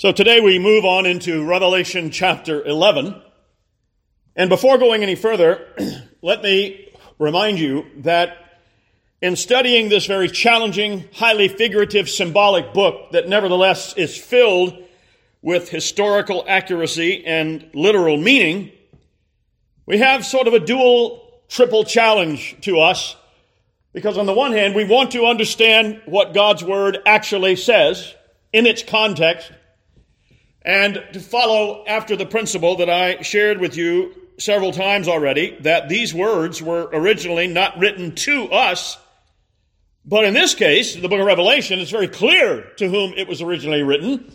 So today we move on into Revelation chapter 11. And before going any further, let me remind you that in studying this very challenging, highly figurative, symbolic book that nevertheless is filled with historical accuracy and literal meaning, we have sort of a dual, triple challenge to us. Because on the one hand, we want to understand what God's Word actually says in its context and to follow after the principle that I shared with you several times already, that these words were originally not written to us, but in this case, the book of Revelation is very clear to whom it was originally written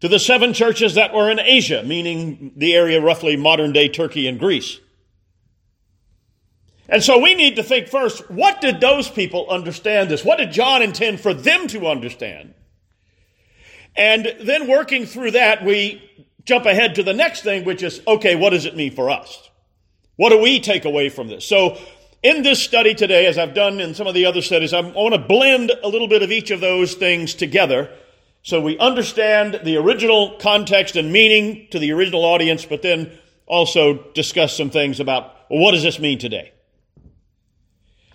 to the seven churches that were in Asia, meaning the area roughly modern day Turkey and Greece. And so we need to think first, what did those people understand this? What did John intend for them to understand? And then working through that, we jump ahead to the next thing, which is, okay, what does it mean for us? What do we take away from this? So in this study today, as I've done in some of the other studies, I want to blend a little bit of each of those things together so we understand the original context and meaning to the original audience, but then also discuss some things about well, what does this mean today?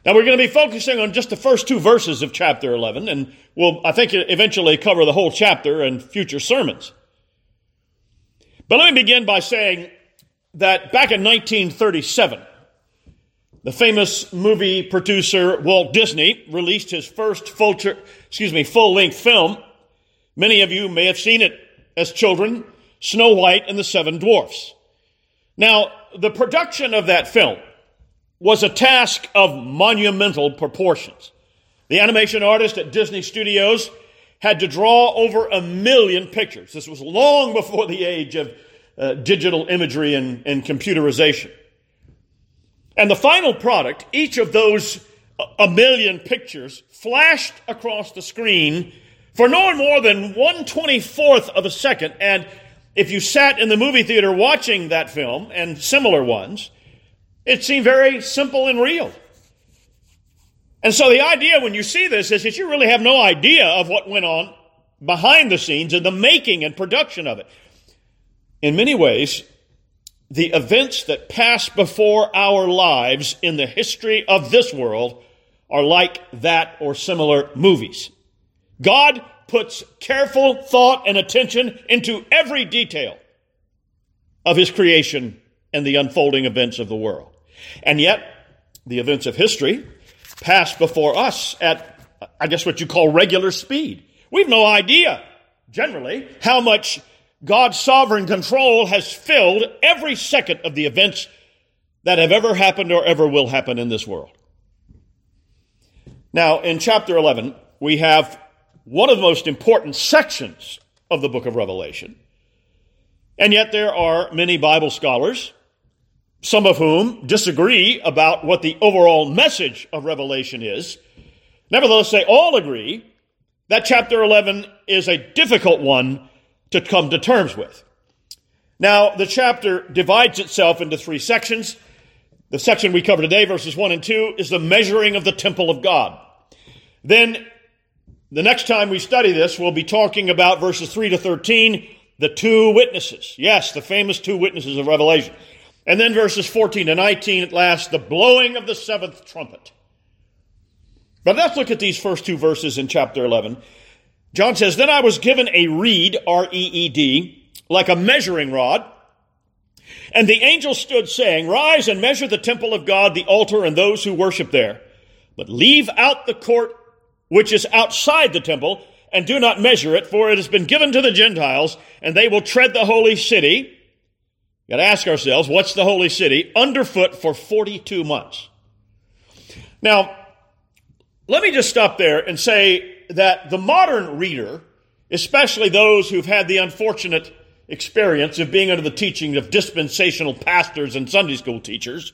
Now we're going to be focusing on just the first two verses of chapter 11, and we'll, I think, eventually cover the whole chapter in future sermons. But let me begin by saying that back in 1937, the famous movie producer Walt Disney released his first full, excuse me, full-length film. Many of you may have seen it as children, Snow White and the Seven Dwarfs. Now, the production of that film was a task of monumental proportions. The animation artist at Disney Studios had to draw over a million pictures. This was long before the age of uh, digital imagery and, and computerization. And the final product, each of those a million pictures, flashed across the screen for no more than 124th of a second. And if you sat in the movie theater watching that film and similar ones, it seemed very simple and real. And so the idea when you see this is that you really have no idea of what went on behind the scenes and the making and production of it. In many ways, the events that pass before our lives in the history of this world are like that or similar movies. God puts careful thought and attention into every detail of his creation and the unfolding events of the world. And yet, the events of history pass before us at, I guess, what you call regular speed. We've no idea, generally, how much God's sovereign control has filled every second of the events that have ever happened or ever will happen in this world. Now, in chapter 11, we have one of the most important sections of the book of Revelation. And yet, there are many Bible scholars some of whom disagree about what the overall message of Revelation is. Nevertheless, they all agree that chapter 11 is a difficult one to come to terms with. Now, the chapter divides itself into three sections. The section we cover today, verses 1 and 2, is the measuring of the temple of God. Then, the next time we study this, we'll be talking about verses 3 to 13, the two witnesses. Yes, the famous two witnesses of Revelation. And then verses 14 to 19, at last, the blowing of the seventh trumpet. But let's look at these first two verses in chapter 11. John says, Then I was given a reed, R E E D, like a measuring rod. And the angel stood saying, Rise and measure the temple of God, the altar, and those who worship there. But leave out the court which is outside the temple, and do not measure it, for it has been given to the Gentiles, and they will tread the holy city Got to ask ourselves, what's the holy city? Underfoot for 42 months. Now, let me just stop there and say that the modern reader, especially those who've had the unfortunate experience of being under the teaching of dispensational pastors and Sunday school teachers,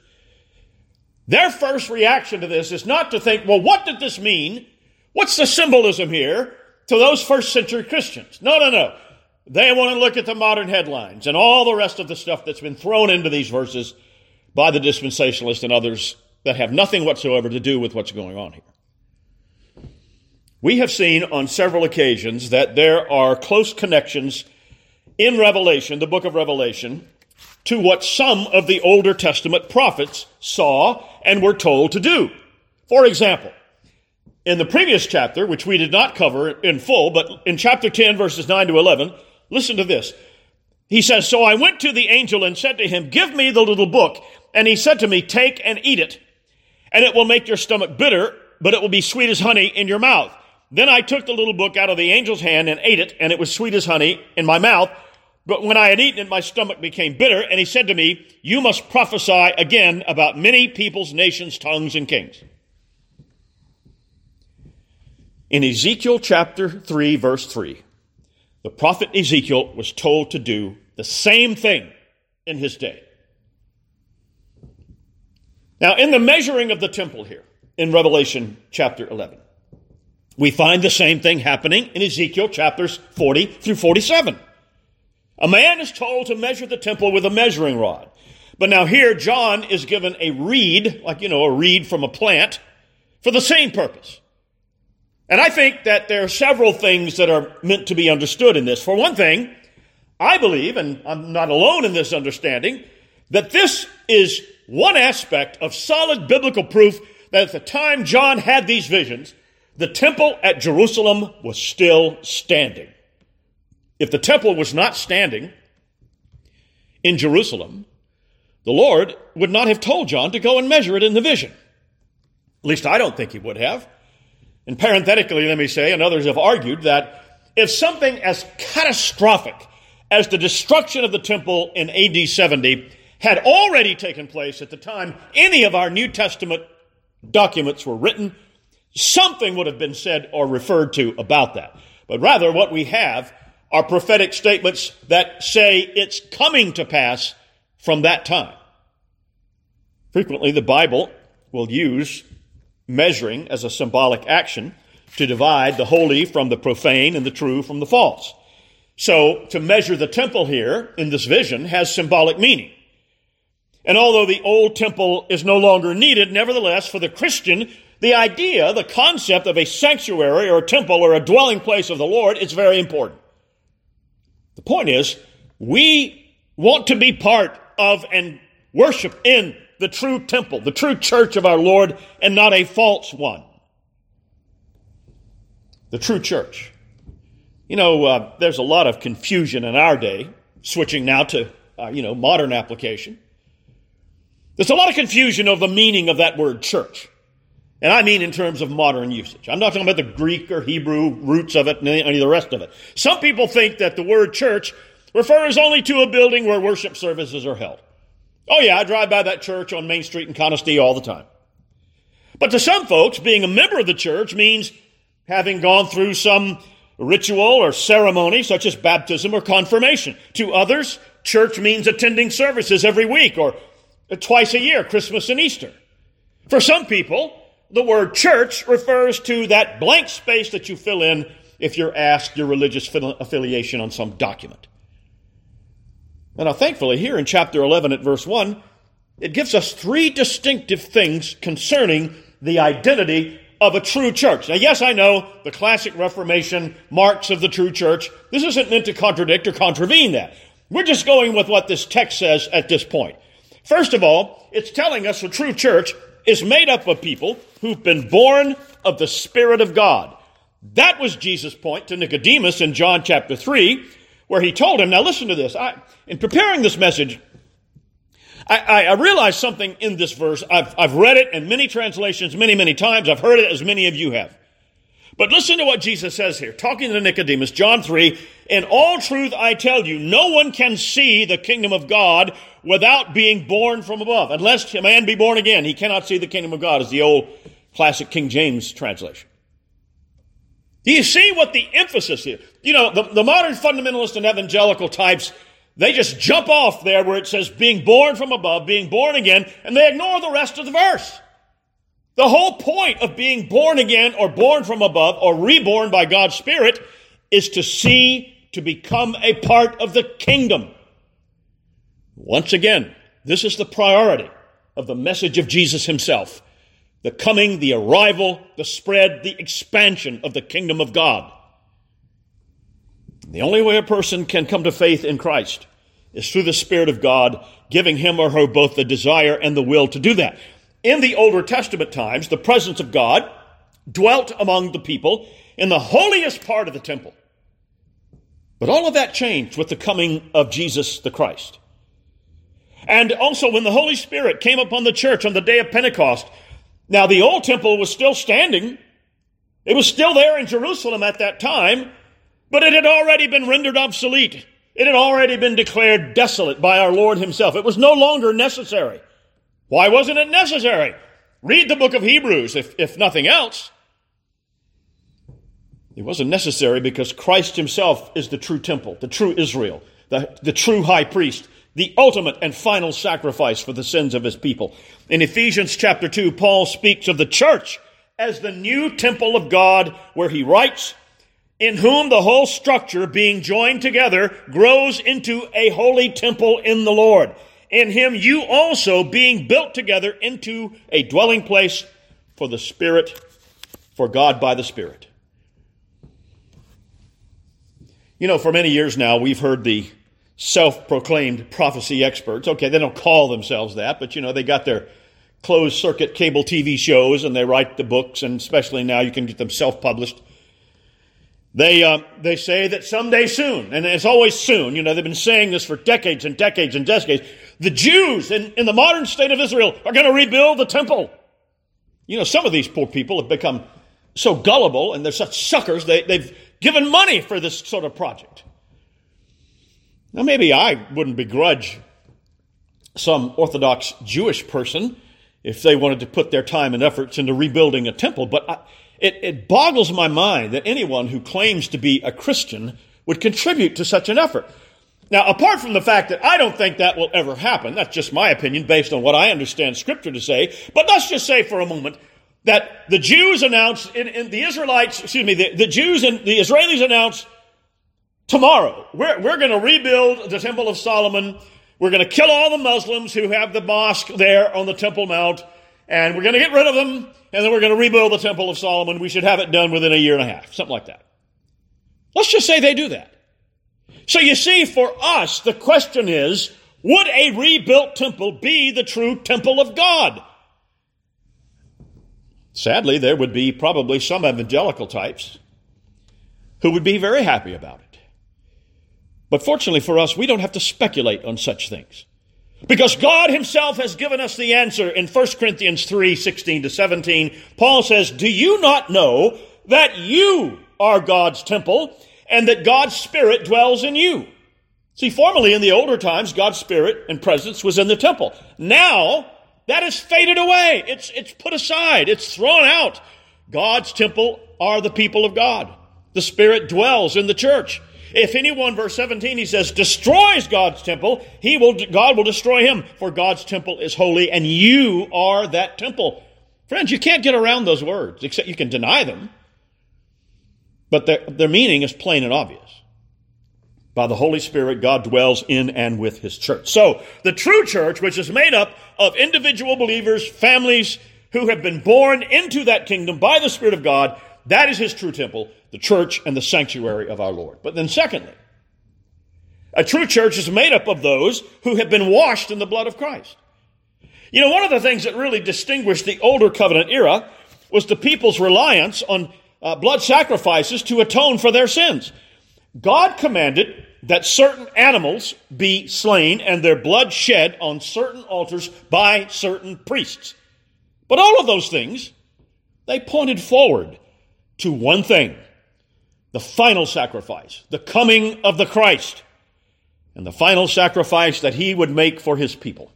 their first reaction to this is not to think, well, what did this mean? What's the symbolism here to those first century Christians? No, no, no. They want to look at the modern headlines and all the rest of the stuff that's been thrown into these verses by the dispensationalists and others that have nothing whatsoever to do with what's going on here. We have seen on several occasions that there are close connections in Revelation, the book of Revelation, to what some of the Older Testament prophets saw and were told to do. For example, in the previous chapter, which we did not cover in full, but in chapter 10, verses 9 to 11, listen to this. He says, So I went to the angel and said to him, Give me the little book. And he said to me, Take and eat it, and it will make your stomach bitter, but it will be sweet as honey in your mouth. Then I took the little book out of the angel's hand and ate it, and it was sweet as honey in my mouth. But when I had eaten it, my stomach became bitter, and he said to me, You must prophesy again about many peoples, nations, tongues, and kings. In Ezekiel chapter 3, verse 3, the prophet Ezekiel was told to do the same thing in his day. Now, in the measuring of the temple here, in Revelation chapter 11, we find the same thing happening in Ezekiel chapters 40 through 47. A man is told to measure the temple with a measuring rod. But now here, John is given a reed, like, you know, a reed from a plant, for the same purpose. And I think that there are several things that are meant to be understood in this. For one thing, I believe, and I'm not alone in this understanding, that this is one aspect of solid biblical proof that at the time John had these visions, the temple at Jerusalem was still standing. If the temple was not standing in Jerusalem, the Lord would not have told John to go and measure it in the vision. At least I don't think he would have. And parenthetically, let me say, and others have argued that if something as catastrophic as the destruction of the temple in AD 70 had already taken place at the time any of our New Testament documents were written, something would have been said or referred to about that. But rather, what we have are prophetic statements that say it's coming to pass from that time. Frequently, the Bible will use measuring as a symbolic action to divide the holy from the profane and the true from the false. So, to measure the temple here in this vision has symbolic meaning. And although the old temple is no longer needed, nevertheless, for the Christian, the idea, the concept of a sanctuary or a temple or a dwelling place of the Lord is very important. The point is, we want to be part of and worship in the true temple, the true church of our Lord, and not a false one. The true church. You know, uh, there's a lot of confusion in our day, switching now to, uh, you know, modern application. There's a lot of confusion of the meaning of that word church. And I mean in terms of modern usage. I'm not talking about the Greek or Hebrew roots of it and any of the rest of it. Some people think that the word church refers only to a building where worship services are held. Oh yeah, I drive by that church on Main Street in Conistea all the time. But to some folks, being a member of the church means having gone through some ritual or ceremony such as baptism or confirmation. To others, church means attending services every week or twice a year, Christmas and Easter. For some people, the word church refers to that blank space that you fill in if you're asked your religious affiliation on some document. Now, thankfully, here in chapter 11 at verse 1, it gives us three distinctive things concerning the identity of a true church. Now, yes, I know the classic Reformation marks of the true church. This isn't meant to contradict or contravene that. We're just going with what this text says at this point. First of all, it's telling us the true church is made up of people who've been born of the Spirit of God. That was Jesus' point to Nicodemus in John chapter 3, where he told him, now listen to this. I, in preparing this message, I, I, realized something in this verse. I've, I've read it in many translations many, many times. I've heard it as many of you have. But listen to what Jesus says here, talking to Nicodemus, John 3. In all truth, I tell you, no one can see the kingdom of God without being born from above. Unless a man be born again, he cannot see the kingdom of God, is the old classic King James translation. Do you see what the emphasis is? You know, the, the modern fundamentalist and evangelical types, they just jump off there where it says being born from above, being born again, and they ignore the rest of the verse. The whole point of being born again or born from above or reborn by God's Spirit is to see, to become a part of the kingdom. Once again, this is the priority of the message of Jesus himself. The coming, the arrival, the spread, the expansion of the kingdom of God. The only way a person can come to faith in Christ is through the Spirit of God giving him or her both the desire and the will to do that. In the Older Testament times, the presence of God dwelt among the people in the holiest part of the temple. But all of that changed with the coming of Jesus the Christ. And also when the Holy Spirit came upon the church on the day of Pentecost, now the old temple was still standing. It was still there in Jerusalem at that time, but it had already been rendered obsolete. It had already been declared desolate by our Lord Himself. It was no longer necessary. Why wasn't it necessary? Read the book of Hebrews, if, if nothing else. It wasn't necessary because Christ Himself is the true temple, the true Israel, the, the true high priest, the ultimate and final sacrifice for the sins of His people. In Ephesians chapter 2, Paul speaks of the church as the new temple of God, where he writes, in whom the whole structure being joined together grows into a holy temple in the Lord. In him you also being built together into a dwelling place for the Spirit, for God by the Spirit. You know, for many years now, we've heard the self proclaimed prophecy experts. Okay, they don't call themselves that, but you know, they got their closed circuit cable TV shows and they write the books, and especially now you can get them self published. They, uh, they say that someday soon, and it's always soon, you know, they've been saying this for decades and decades and decades. The Jews in, in the modern state of Israel are going to rebuild the temple. You know, some of these poor people have become so gullible and they're such suckers, they, they've given money for this sort of project. Now, maybe I wouldn't begrudge some Orthodox Jewish person if they wanted to put their time and efforts into rebuilding a temple, but I, it, it boggles my mind that anyone who claims to be a Christian would contribute to such an effort. Now, apart from the fact that I don't think that will ever happen, that's just my opinion based on what I understand Scripture to say, but let's just say for a moment that the Jews announced, in, the Israelites, excuse me, the, the Jews and the Israelis announced tomorrow, we're, we're going to rebuild the Temple of Solomon. We're going to kill all the Muslims who have the mosque there on the Temple Mount and we're going to get rid of them, and then we're going to rebuild the Temple of Solomon. We should have it done within a year and a half, something like that. Let's just say they do that. So you see, for us, the question is, would a rebuilt temple be the true temple of God? Sadly, there would be probably some evangelical types who would be very happy about it. But fortunately for us, we don't have to speculate on such things. Because God himself has given us the answer in 1 Corinthians 3, 16 to 17. Paul says, Do you not know that you are God's temple and that God's Spirit dwells in you? See, formerly in the older times, God's Spirit and presence was in the temple. Now, that has faded away. It's, it's put aside. It's thrown out. God's temple are the people of God. The Spirit dwells in the church. If anyone, verse 17, he says, destroys God's temple, he will, God will destroy him, for God's temple is holy, and you are that temple. Friends, you can't get around those words, except you can deny them. But their, their meaning is plain and obvious. By the Holy Spirit, God dwells in and with His church. So, the true church, which is made up of individual believers, families who have been born into that kingdom by the Spirit of God, that is His true temple the church and the sanctuary of our Lord. But then, secondly, a true church is made up of those who have been washed in the blood of Christ. You know, one of the things that really distinguished the older covenant era was the people's reliance on uh, blood sacrifices to atone for their sins. God commanded that certain animals be slain and their blood shed on certain altars by certain priests. But all of those things, they pointed forward to one thing the final sacrifice, the coming of the Christ, and the final sacrifice that he would make for his people.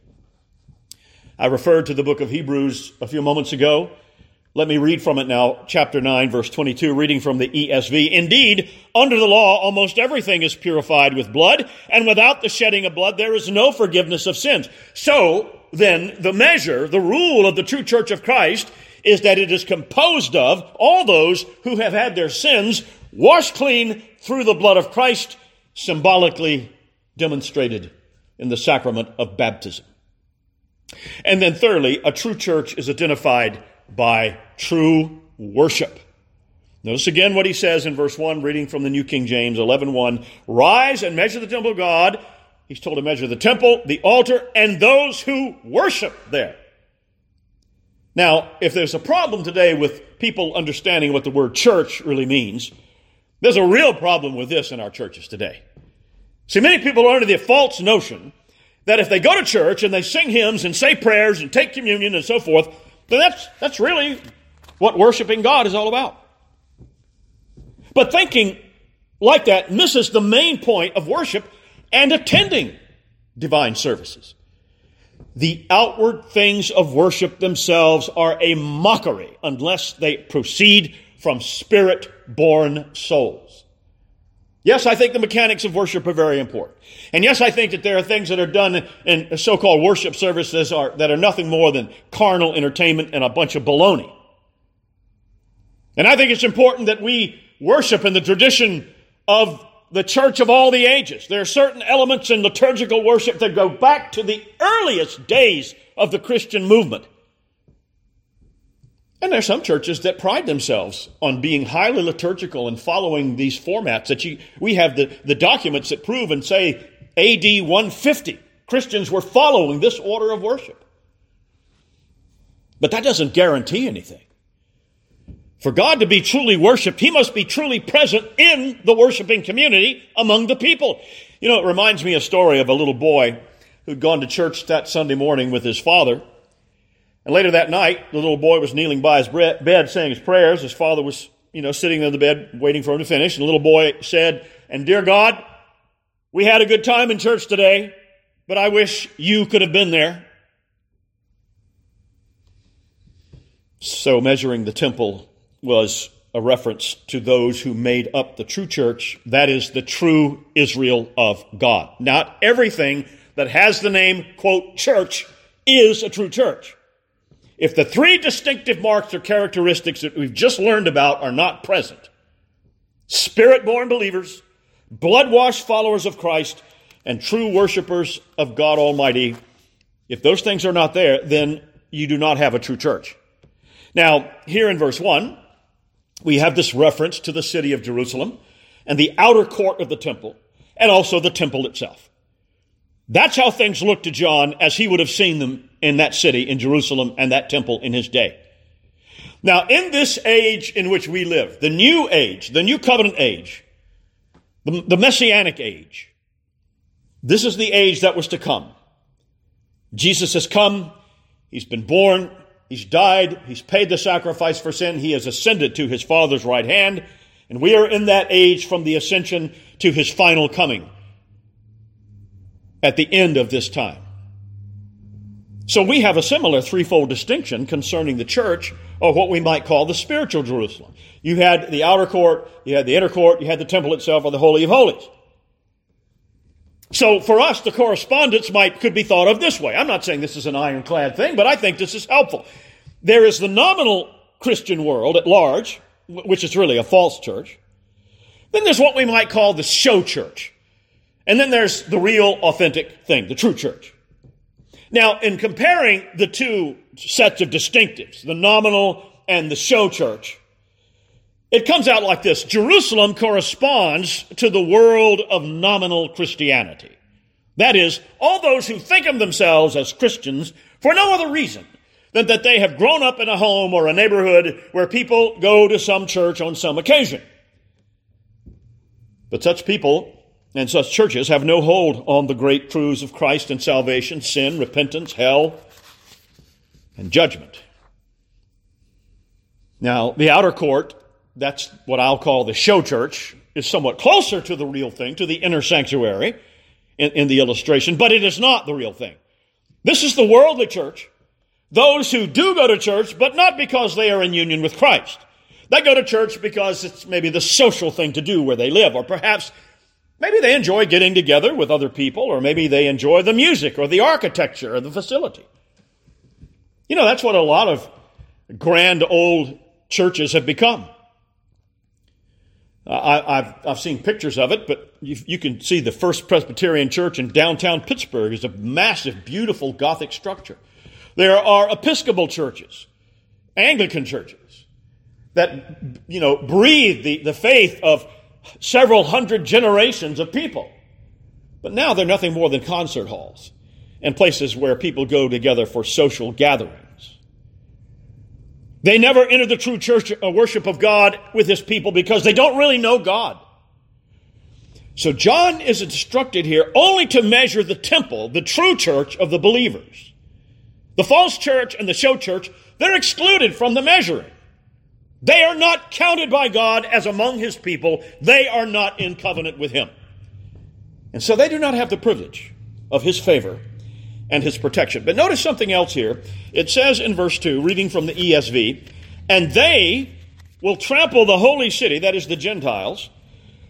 I referred to the book of Hebrews a few moments ago. Let me read from it now, chapter 9, verse 22, reading from the ESV. Indeed, under the law, almost everything is purified with blood, and without the shedding of blood, there is no forgiveness of sins. So, then, the measure, the rule of the true church of Christ is that it is composed of all those who have had their sins washed clean through the blood of Christ, symbolically demonstrated in the sacrament of baptism. And then, thirdly, a true church is identified by true worship. Notice again what he says in verse 1, reading from the New King James 11.1. Rise and measure the temple of God. He's told to measure the temple, the altar, and those who worship there. Now, if there's a problem today with people understanding what the word church really means, there's a real problem with this in our churches today. See, many people are under the false notion that if they go to church and they sing hymns and say prayers and take communion and so forth, then that's, that's really what worshiping God is all about. But thinking like that misses the main point of worship and attending divine services. The outward things of worship themselves are a mockery unless they proceed from spirit born souls. Yes, I think the mechanics of worship are very important. And yes, I think that there are things that are done in so-called worship services are, that are nothing more than carnal entertainment and a bunch of baloney. And I think it's important that we worship in the tradition of the church of all the ages. There are certain elements in liturgical worship that go back to the earliest days of the Christian movement. And there are some churches that pride themselves on being highly liturgical and following these formats that you, we have the, the documents that prove and say AD 150. Christians were following this order of worship. But that doesn't guarantee anything. For God to be truly worshiped, He must be truly present in the worshiping community among the people. You know, it reminds me a story of a little boy who'd gone to church that Sunday morning with his father. And later that night, the little boy was kneeling by his bed saying his prayers. His father was, you know, sitting in the bed waiting for him to finish. And the little boy said, And dear God, we had a good time in church today, but I wish you could have been there. So measuring the temple was a reference to those who made up the true church, that is the true Israel of God. Not everything that has the name, quote, church is a true church. If the three distinctive marks or characteristics that we've just learned about are not present, spirit born believers, blood washed followers of Christ, and true worshipers of God Almighty, if those things are not there, then you do not have a true church. Now, here in verse 1, we have this reference to the city of Jerusalem and the outer court of the temple and also the temple itself. That's how things looked to John as he would have seen them in that city, in Jerusalem, and that temple in his day. Now, in this age in which we live, the new age, the new covenant age, the, the messianic age, this is the age that was to come. Jesus has come, he's been born, He's died. He's paid the sacrifice for sin. He has ascended to his Father's right hand. And we are in that age from the ascension to his final coming at the end of this time. So we have a similar threefold distinction concerning the church, or what we might call the spiritual Jerusalem. You had the outer court, you had the inner court, you had the temple itself, or the Holy of Holies. So for us, the correspondence might, could be thought of this way. I'm not saying this is an ironclad thing, but I think this is helpful. There is the nominal Christian world at large, which is really a false church. Then there's what we might call the show church. And then there's the real, authentic thing, the true church. Now, in comparing the two sets of distinctives, the nominal and the show church, it comes out like this Jerusalem corresponds to the world of nominal Christianity. That is, all those who think of themselves as Christians for no other reason than that they have grown up in a home or a neighborhood where people go to some church on some occasion. But such people and such churches have no hold on the great truths of Christ and salvation, sin, repentance, hell, and judgment. Now, the outer court that's what I'll call the show church, is somewhat closer to the real thing, to the inner sanctuary in, in the illustration, but it is not the real thing. This is the worldly church. Those who do go to church, but not because they are in union with Christ. They go to church because it's maybe the social thing to do where they live, or perhaps maybe they enjoy getting together with other people, or maybe they enjoy the music or the architecture or the facility. You know, that's what a lot of grand old churches have become. I, have I've seen pictures of it, but you, you, can see the First Presbyterian Church in downtown Pittsburgh is a massive, beautiful Gothic structure. There are Episcopal churches, Anglican churches. that, you know, breathe the, the faith of several hundred generations of people. But now they're nothing more than concert halls and places where people go together for social gatherings. They never enter the true church uh, worship of God with his people because they don't really know God. So John is instructed here only to measure the temple, the true church of the believers. The false church and the show church, they're excluded from the measuring. They are not counted by God as among his people. They are not in covenant with him. And so they do not have the privilege of his favor and his protection. But notice something else here. It says in verse 2, reading from the ESV, and they will trample the holy city, that is the Gentiles,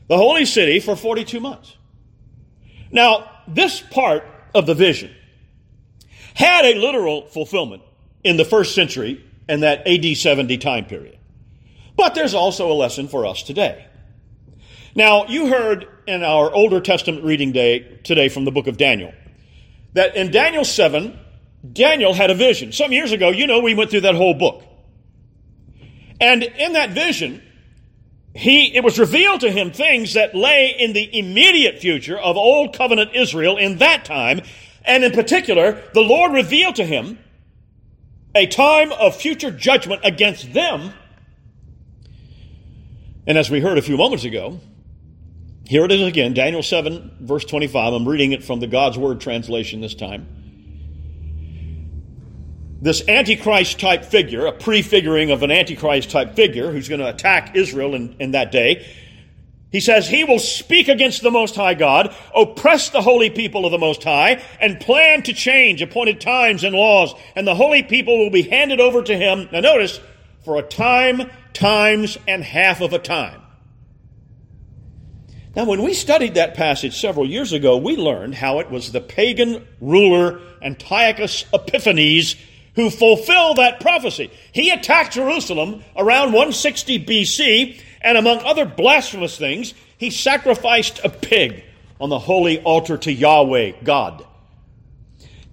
the holy city for 42 months. Now, this part of the vision had a literal fulfillment in the first century and that AD 70 time period. But there's also a lesson for us today. Now, you heard in our Older Testament reading day today from the book of Daniel that in Daniel 7, Daniel had a vision. Some years ago, you know, we went through that whole book. And in that vision, he, it was revealed to him things that lay in the immediate future of Old Covenant Israel in that time. And in particular, the Lord revealed to him a time of future judgment against them. And as we heard a few moments ago, here it is again, Daniel 7, verse 25. I'm reading it from the God's Word translation this time. This Antichrist type figure, a prefiguring of an Antichrist type figure who's going to attack Israel in, in that day, he says, He will speak against the Most High God, oppress the holy people of the Most High, and plan to change appointed times and laws, and the holy people will be handed over to him. Now notice, for a time, times, and half of a time. Now, when we studied that passage several years ago, we learned how it was the pagan ruler Antiochus Epiphanes who fulfilled that prophecy. He attacked Jerusalem around 160 BC, and among other blasphemous things, he sacrificed a pig on the holy altar to Yahweh, God.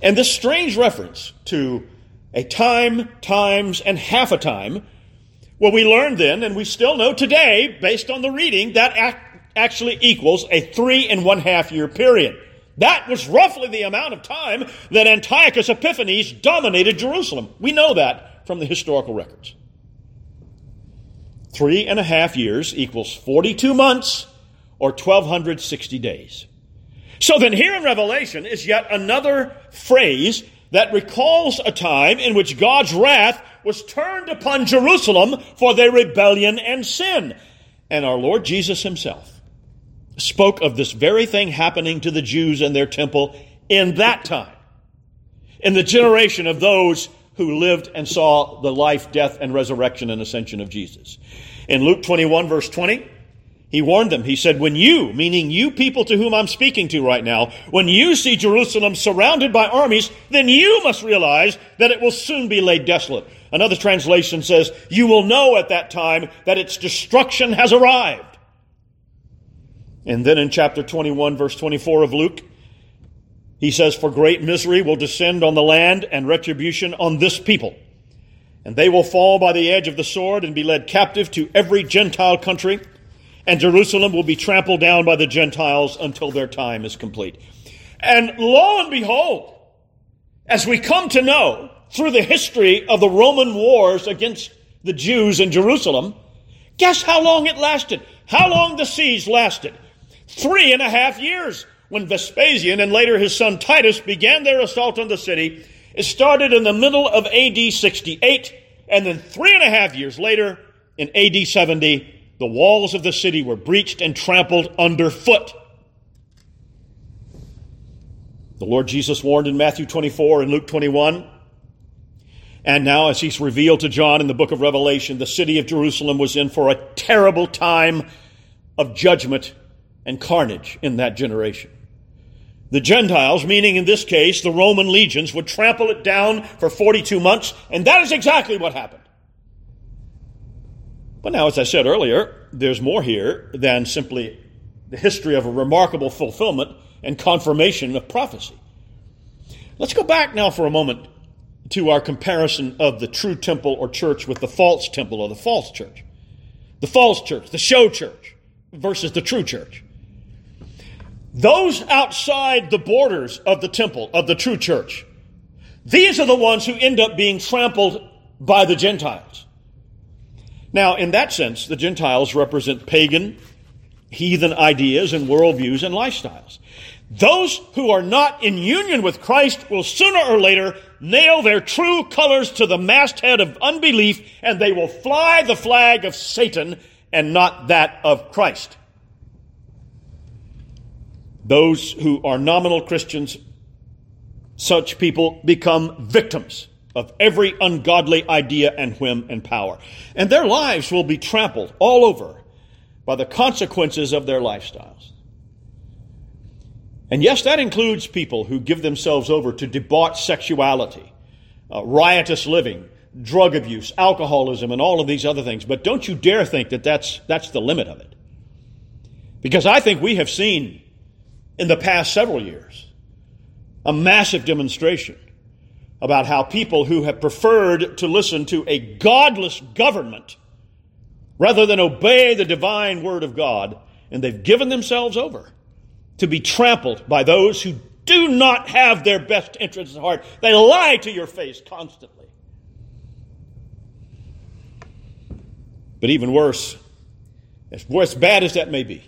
And this strange reference to a time, times, and half a time, well, we learned then, and we still know today, based on the reading, that act actually equals a three and one half year period. That was roughly the amount of time that Antiochus Epiphanes dominated Jerusalem. We know that from the historical records. Three and a half years equals 42 months or 1,260 days. So then, here in Revelation is yet another phrase that recalls a time in which God's wrath was turned upon Jerusalem for their rebellion and sin. And our Lord Jesus Himself spoke of this very thing happening to the Jews and their temple in that time, in the generation of those who lived and saw the life, death, and resurrection and ascension of Jesus. In Luke 21, verse 20, he warned them. He said, When you, meaning you people to whom I'm speaking to right now, when you see Jerusalem surrounded by armies, then you must realize that it will soon be laid desolate. Another translation says, You will know at that time that its destruction has arrived. And then in chapter 21, verse 24 of Luke, he says, For great misery will descend on the land and retribution on this people. And they will fall by the edge of the sword and be led captive to every Gentile country. And Jerusalem will be trampled down by the Gentiles until their time is complete. And lo and behold, as we come to know through the history of the Roman wars against the Jews in Jerusalem, guess how long it lasted? How long the siege lasted? Three and a half years when Vespasian and later his son Titus began their assault on the city. It started in the middle of AD 68, and then three and a half years later, in AD 70, the walls of the city were breached and trampled underfoot. The Lord Jesus warned in Matthew 24 and Luke 21. And now, as he's revealed to John in the book of Revelation, the city of Jerusalem was in for a terrible time of judgment and carnage in that generation. The Gentiles, meaning in this case the Roman legions, would trample it down for 42 months, and that is exactly what happened. But now, as I said earlier, there's more here than simply the history of a remarkable fulfillment and confirmation of prophecy. Let's go back now for a moment to our comparison of the true temple or church with the false temple or the false church. The false church, the show church versus the true church. Those outside the borders of the temple, of the true church, these are the ones who end up being trampled by the Gentiles. Now, in that sense, the Gentiles represent pagan, heathen ideas and worldviews and lifestyles. Those who are not in union with Christ will sooner or later nail their true colors to the masthead of unbelief and they will fly the flag of Satan and not that of Christ. Those who are nominal Christians, such people become victims of every ungodly idea and whim and power. And their lives will be trampled all over by the consequences of their lifestyles. And yes, that includes people who give themselves over to debauched sexuality, uh, riotous living, drug abuse, alcoholism, and all of these other things. But don't you dare think that that's, that's the limit of it. Because I think we have seen in the past several years a massive demonstration about how people who have preferred to listen to a godless government rather than obey the divine word of God, and they've given themselves over to be trampled by those who do not have their best interests at heart. They lie to your face constantly. But even worse, as bad as that may be,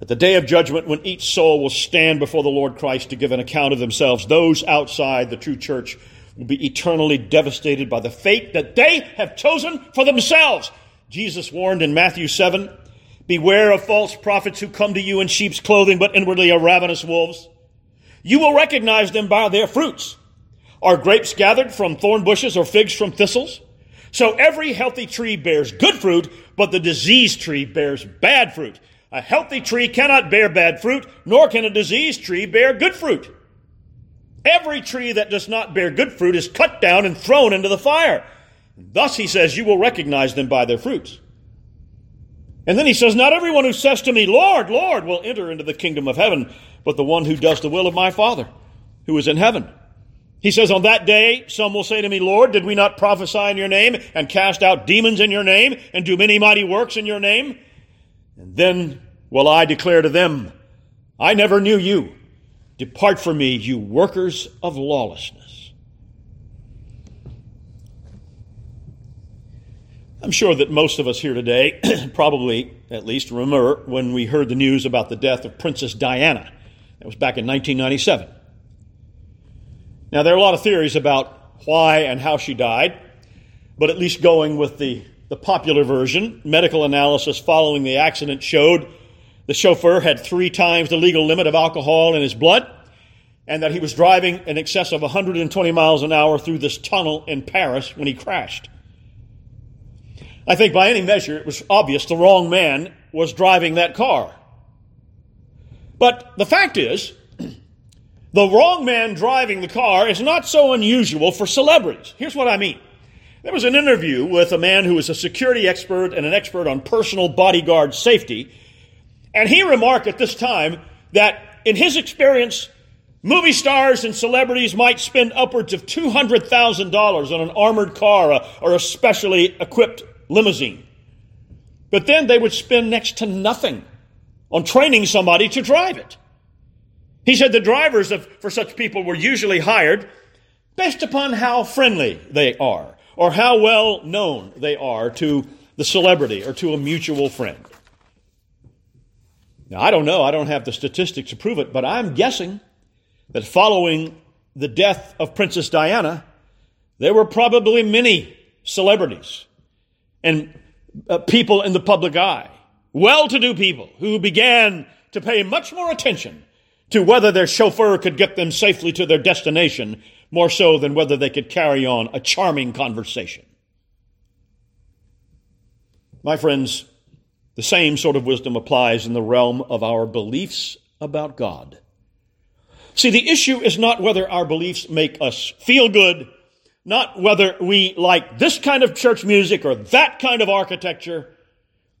at the day of judgment, when each soul will stand before the Lord Christ to give an account of themselves, those outside the true church will be eternally devastated by the fate that they have chosen for themselves. Jesus warned in Matthew 7 Beware of false prophets who come to you in sheep's clothing, but inwardly are ravenous wolves. You will recognize them by their fruits. Are grapes gathered from thorn bushes or figs from thistles? So every healthy tree bears good fruit, but the diseased tree bears bad fruit. A healthy tree cannot bear bad fruit, nor can a diseased tree bear good fruit. Every tree that does not bear good fruit is cut down and thrown into the fire. Thus, he says, you will recognize them by their fruits. And then he says, Not everyone who says to me, Lord, Lord, will enter into the kingdom of heaven, but the one who does the will of my Father, who is in heaven. He says, On that day, some will say to me, Lord, did we not prophesy in your name, and cast out demons in your name, and do many mighty works in your name? And then will I declare to them, I never knew you. Depart from me, you workers of lawlessness. I'm sure that most of us here today probably, at least, remember when we heard the news about the death of Princess Diana. That was back in 1997. Now, there are a lot of theories about why and how she died, but at least going with the the popular version, medical analysis following the accident showed the chauffeur had three times the legal limit of alcohol in his blood and that he was driving in excess of 120 miles an hour through this tunnel in Paris when he crashed. I think by any measure it was obvious the wrong man was driving that car. But the fact is, the wrong man driving the car is not so unusual for celebrities. Here's what I mean. There was an interview with a man who was a security expert and an expert on personal bodyguard safety. And he remarked at this time that in his experience, movie stars and celebrities might spend upwards of $200,000 on an armored car uh, or a specially equipped limousine. But then they would spend next to nothing on training somebody to drive it. He said the drivers of, for such people were usually hired based upon how friendly they are or how well known they are to the celebrity or to a mutual friend. Now, I don't know, I don't have the statistics to prove it, but I'm guessing that following the death of Princess Diana, there were probably many celebrities and uh, people in the public eye, well to do people, who began to pay much more attention to whether their chauffeur could get them safely to their destination more so than whether they could carry on a charming conversation. My friends, the same sort of wisdom applies in the realm of our beliefs about God. See, the issue is not whether our beliefs make us feel good, not whether we like this kind of church music or that kind of architecture.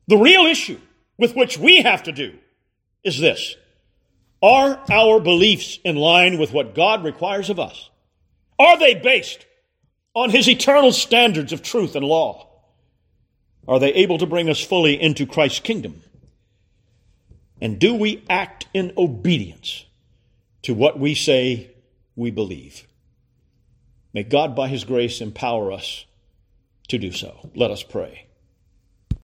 The real issue with which we have to do is this. Are our beliefs in line with what God requires of us? Are they based on his eternal standards of truth and law? Are they able to bring us fully into Christ's kingdom? And do we act in obedience to what we say we believe? May God, by his grace, empower us to do so. Let us pray.